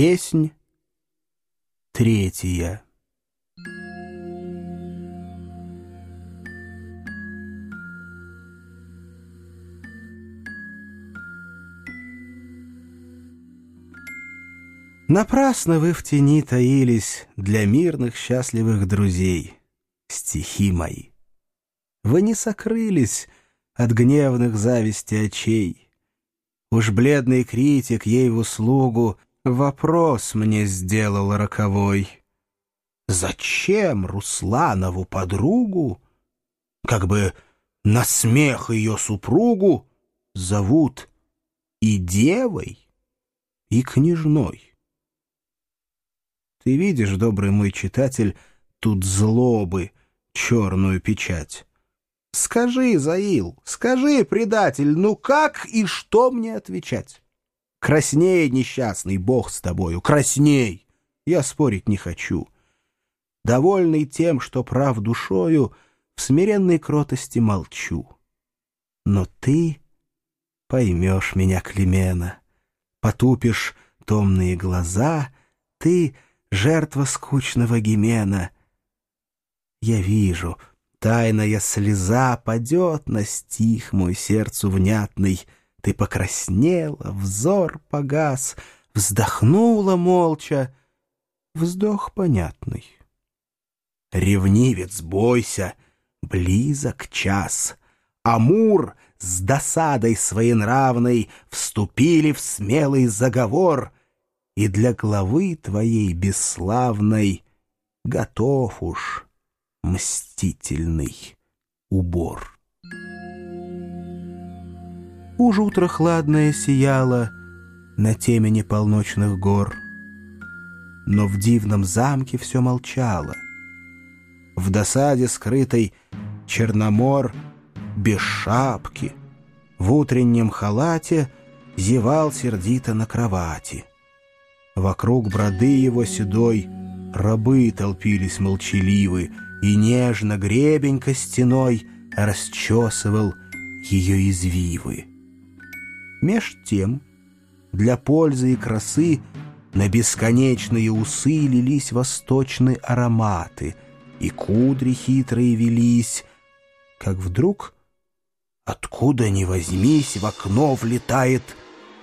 Песнь третья. Напрасно вы в тени таились для мирных счастливых друзей, стихи мои. Вы не сокрылись от гневных зависти очей. Уж бледный критик ей в услугу вопрос мне сделал роковой. Зачем Русланову подругу, как бы на смех ее супругу, зовут и девой, и княжной? Ты видишь, добрый мой читатель, тут злобы, черную печать. Скажи, Заил, скажи, предатель, ну как и что мне отвечать? Красней, несчастный, бог с тобою, красней! Я спорить не хочу. Довольный тем, что прав душою, в смиренной кротости молчу. Но ты поймешь меня, Климена, потупишь томные глаза, ты — жертва скучного гимена. Я вижу, тайная слеза падет на стих мой сердцу внятный. Ты покраснела, взор погас, вздохнула молча, вздох понятный. Ревнивец, бойся, близок час. Амур с досадой своенравной вступили в смелый заговор — и для главы твоей бесславной готов уж мстительный убор. Уж утро хладное сияло на темени полночных гор, но в дивном замке все молчало. В досаде скрытой Черномор без шапки, в утреннем халате зевал сердито на кровати. Вокруг броды его седой рабы толпились молчаливы, и нежно гребень костяной расчесывал ее извивы. Меж тем, для пользы и красы на бесконечные усы лились восточные ароматы, и кудри хитрые велись, как вдруг, откуда ни возьмись, в окно влетает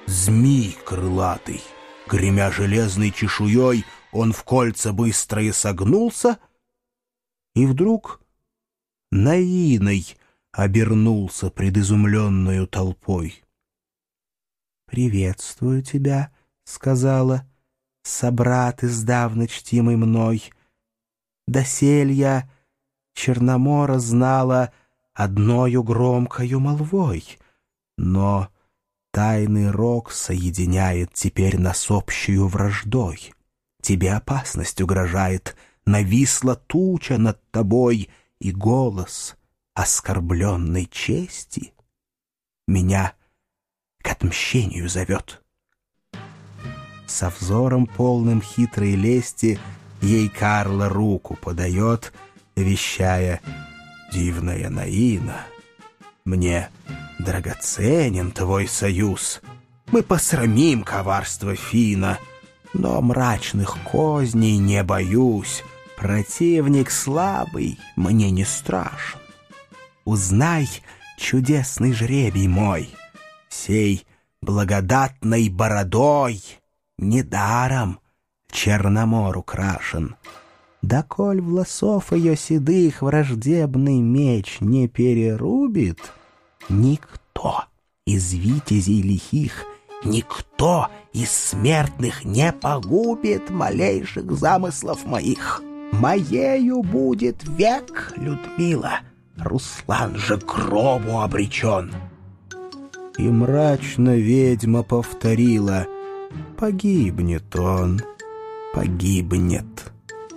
змей крылатый. Гремя железной чешуей, он в кольца быстрое согнулся, и вдруг наиной обернулся пред изумленную толпой. «Приветствую тебя», — сказала, — «собрат издавна чтимый мной. Досель я Черномора знала одною громкою молвой, но Тайный рок соединяет теперь нас общую враждой. Тебе опасность угрожает, нависла туча над тобой, и голос оскорбленной чести меня к отмщению зовет. Со взором полным хитрой лести ей Карла руку подает, вещая «Дивная Наина, мне драгоценен твой союз. Мы посрамим коварство Фина, но мрачных козней не боюсь. Противник слабый, мне не страшен. Узнай, чудесный жребий мой, сей благодатной бородой недаром Черномор украшен. Да коль власов ее седых враждебный меч не перерубит — Никто из витязей лихих, никто из смертных не погубит малейших замыслов моих. Моею будет век, Людмила, Руслан же гробу обречен. И мрачно ведьма повторила, погибнет он, погибнет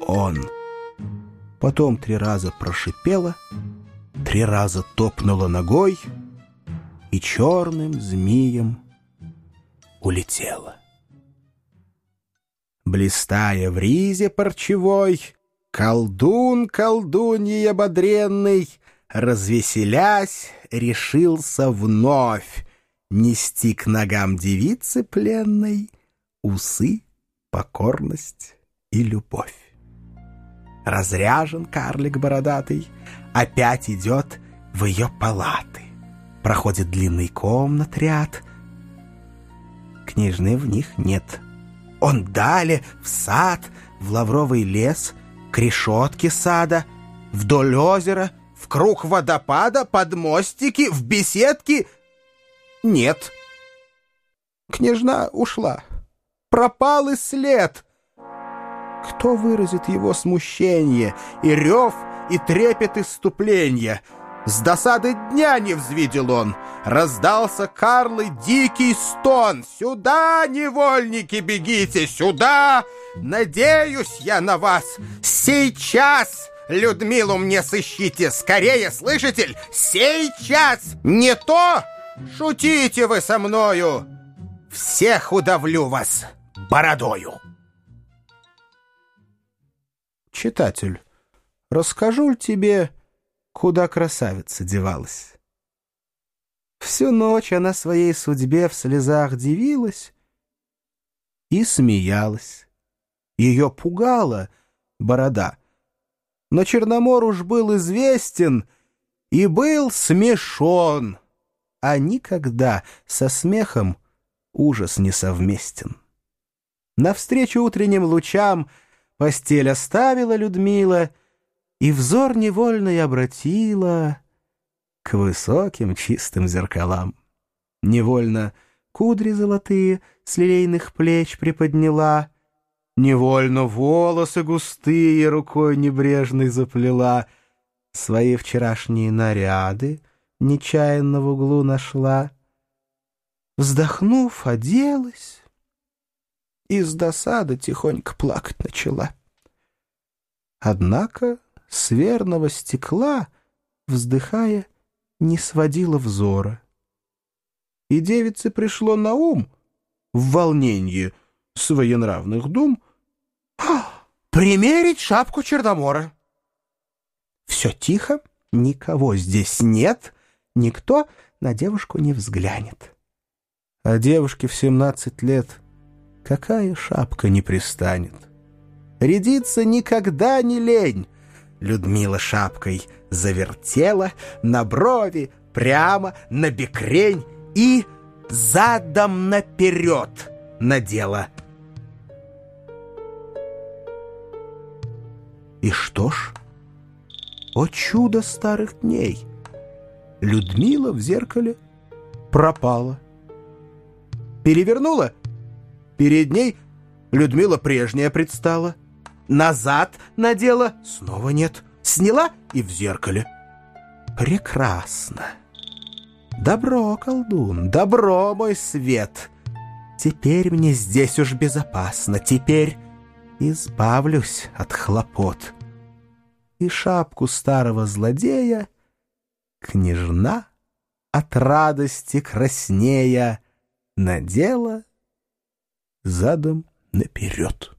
он. Потом три раза прошипела, три раза топнула ногой — и черным змеем улетела. Блистая в ризе парчевой, колдун колдунья бодренный, развеселясь, решился вновь нести к ногам девицы пленной усы покорность и любовь. Разряжен карлик бородатый, опять идет в ее палаты. Проходит длинный комнат ряд. Книжны в них нет. Он далее в сад, в лавровый лес, к решетке сада, вдоль озера, в круг водопада, под мостики, в беседки. Нет. Княжна ушла. Пропал и след. Кто выразит его смущение и рев, и трепет иступления? С досады дня не взвидел он. Раздался Карлы дикий стон. «Сюда, невольники, бегите! Сюда! Надеюсь я на вас! Сейчас!» Людмилу мне сыщите! Скорее, слышите? Сейчас! Не то! Шутите вы со мною! Всех удавлю вас бородою!» Читатель, расскажу ли тебе, куда красавица девалась? Всю ночь она своей судьбе в слезах дивилась и смеялась. Ее пугала борода. Но Черномор уж был известен и был смешон, а никогда со смехом ужас не совместен. Навстречу утренним лучам постель оставила Людмила и взор невольный обратила к высоким чистым зеркалам. Невольно кудри золотые с лилейных плеч приподняла, Невольно волосы густые рукой небрежной заплела, Свои вчерашние наряды нечаянно в углу нашла. Вздохнув, оделась и с досады тихонько плакать начала. Однако с верного стекла, вздыхая, не сводила взора. И девице пришло на ум в волнении своенравных дум примерить шапку Черномора. Все тихо, никого здесь нет, никто на девушку не взглянет. А девушке в семнадцать лет какая шапка не пристанет? Рядиться никогда не лень. Людмила шапкой завертела на брови, прямо на бекрень и задом наперед надела. И что ж? О чудо старых дней! Людмила в зеркале пропала. Перевернула. Перед ней Людмила прежняя предстала. Назад надела, снова нет. Сняла и в зеркале. Прекрасно. Добро, колдун, добро, мой свет. Теперь мне здесь уж безопасно. Теперь избавлюсь от хлопот. И шапку старого злодея княжна от радости краснея надела задом наперед.